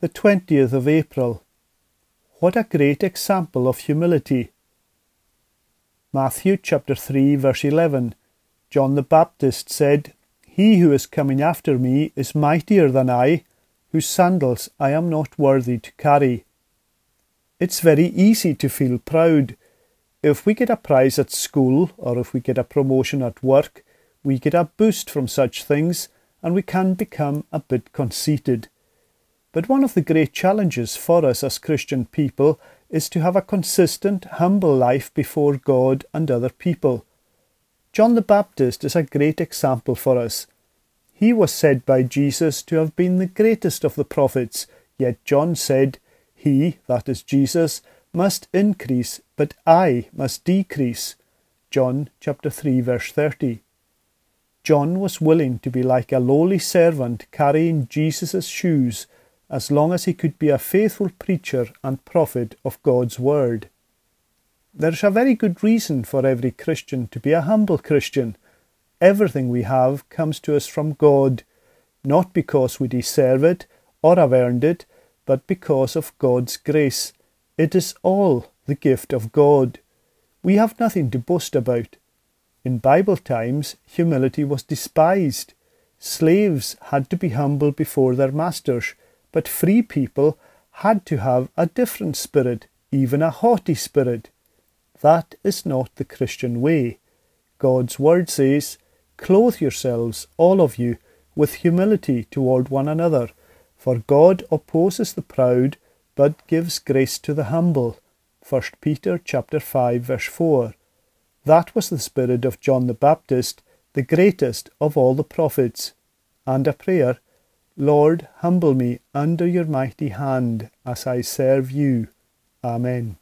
the 20th of April. What a great example of humility. Matthew chapter 3 verse 11. John the Baptist said, He who is coming after me is mightier than I, whose sandals I am not worthy to carry. It's very easy to feel proud. If we get a prize at school or if we get a promotion at work, we get a boost from such things and we can become a bit conceited. But one of the great challenges for us as Christian people is to have a consistent, humble life before God and other people. John the Baptist is a great example for us. He was said by Jesus to have been the greatest of the prophets, yet John said, He, that is Jesus, must increase, but I must decrease. John chapter 3 verse 30. John was willing to be like a lowly servant carrying Jesus' shoes as long as he could be a faithful preacher and prophet of God's word. There's a very good reason for every Christian to be a humble Christian. Everything we have comes to us from God, not because we deserve it or have earned it, but because of God's grace. It is all the gift of God. We have nothing to boast about. In Bible times, humility was despised. Slaves had to be humble before their masters but free people had to have a different spirit, even a haughty spirit. That is not the Christian way. God's word says, Clothe yourselves, all of you, with humility toward one another, for God opposes the proud, but gives grace to the humble. 1 Peter chapter 5 verse 4. That was the spirit of John the Baptist, the greatest of all the prophets. And a prayer, Lord, humble me under your mighty hand as I serve you. Amen.